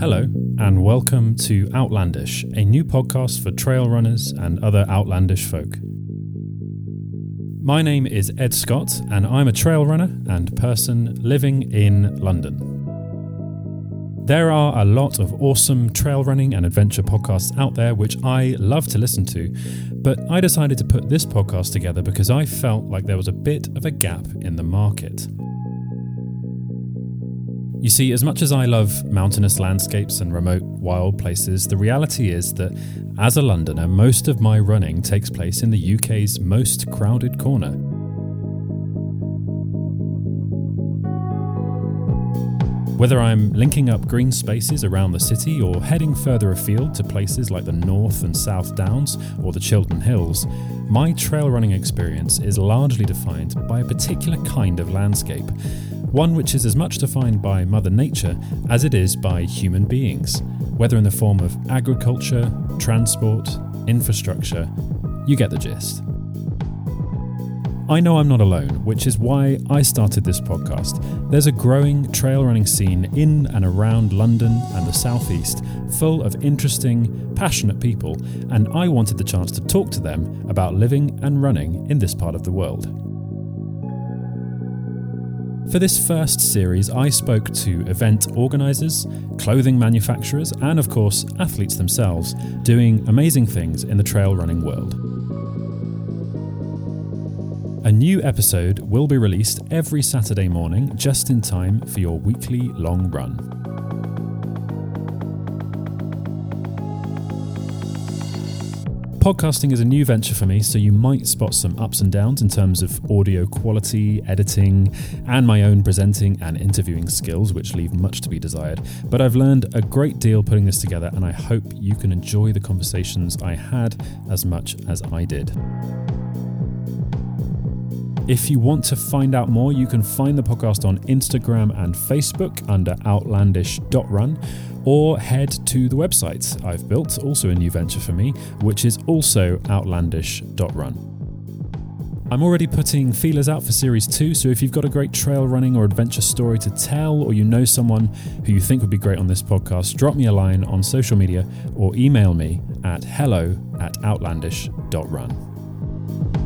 Hello, and welcome to Outlandish, a new podcast for trail runners and other outlandish folk. My name is Ed Scott, and I'm a trail runner and person living in London. There are a lot of awesome trail running and adventure podcasts out there which I love to listen to, but I decided to put this podcast together because I felt like there was a bit of a gap in the market. You see, as much as I love mountainous landscapes and remote wild places, the reality is that as a Londoner, most of my running takes place in the UK's most crowded corner. Whether I'm linking up green spaces around the city or heading further afield to places like the North and South Downs or the Chiltern Hills, my trail running experience is largely defined by a particular kind of landscape one which is as much defined by Mother Nature as it is by human beings, whether in the form of agriculture, transport, infrastructure. You get the gist. I know I'm not alone, which is why I started this podcast. There's a growing trail running scene in and around London and the Southeast, full of interesting, passionate people, and I wanted the chance to talk to them about living and running in this part of the world. For this first series, I spoke to event organisers, clothing manufacturers, and of course, athletes themselves, doing amazing things in the trail running world. A new episode will be released every Saturday morning, just in time for your weekly long run. Podcasting is a new venture for me, so you might spot some ups and downs in terms of audio quality, editing, and my own presenting and interviewing skills, which leave much to be desired. But I've learned a great deal putting this together, and I hope you can enjoy the conversations I had as much as I did. If you want to find out more, you can find the podcast on Instagram and Facebook under outlandish.run or head to the website I've built, also a new venture for me, which is also outlandish.run. I'm already putting feelers out for Series 2, so if you've got a great trail running or adventure story to tell, or you know someone who you think would be great on this podcast, drop me a line on social media or email me at hello at outlandish.run.